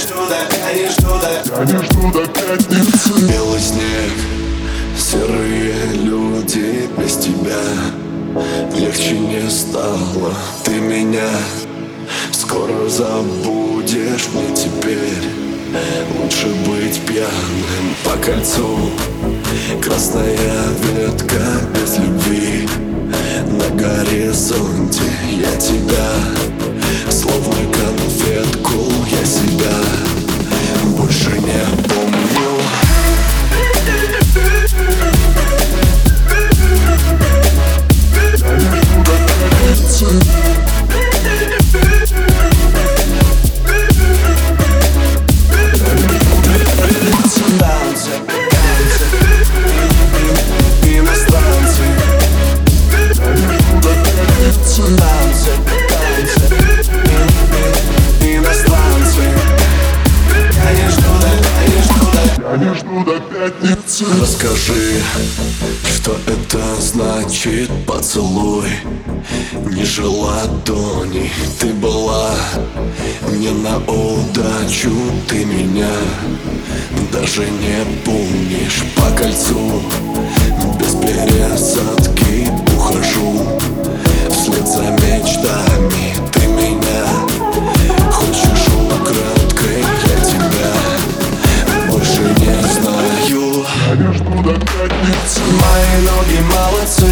Я не жду до пятницы Белый снег, серые люди без тебя. Легче не стало, ты меня Скоро забудешь. Мне теперь Лучше быть пьяным. По кольцу Красная ветка без любви. На горизонте я тебя не жду до пятницы. Расскажи, что это значит? Поцелуй. Ниже ладони ты была Не на удачу ты меня Даже не помнишь пятницы Мои ноги молодцы.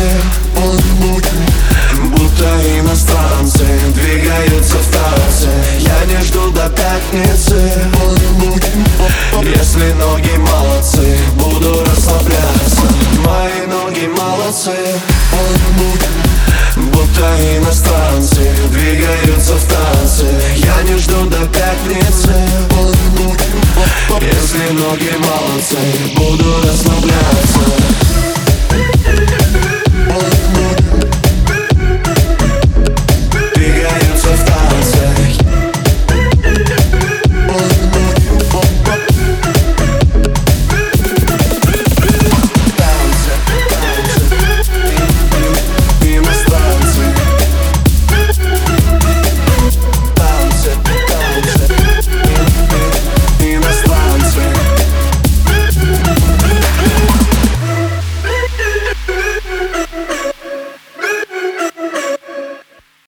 Будто иностранцы. Двигаются в танце. Я не жду до пятницы. Если ноги молодцы Буду расслабляться. Мои ноги молодцы. Будто иностранцы. Двигаются в танце. Я не жду до пятницы. Если ноги молодцы балансы. Буду расслабляться. Ну.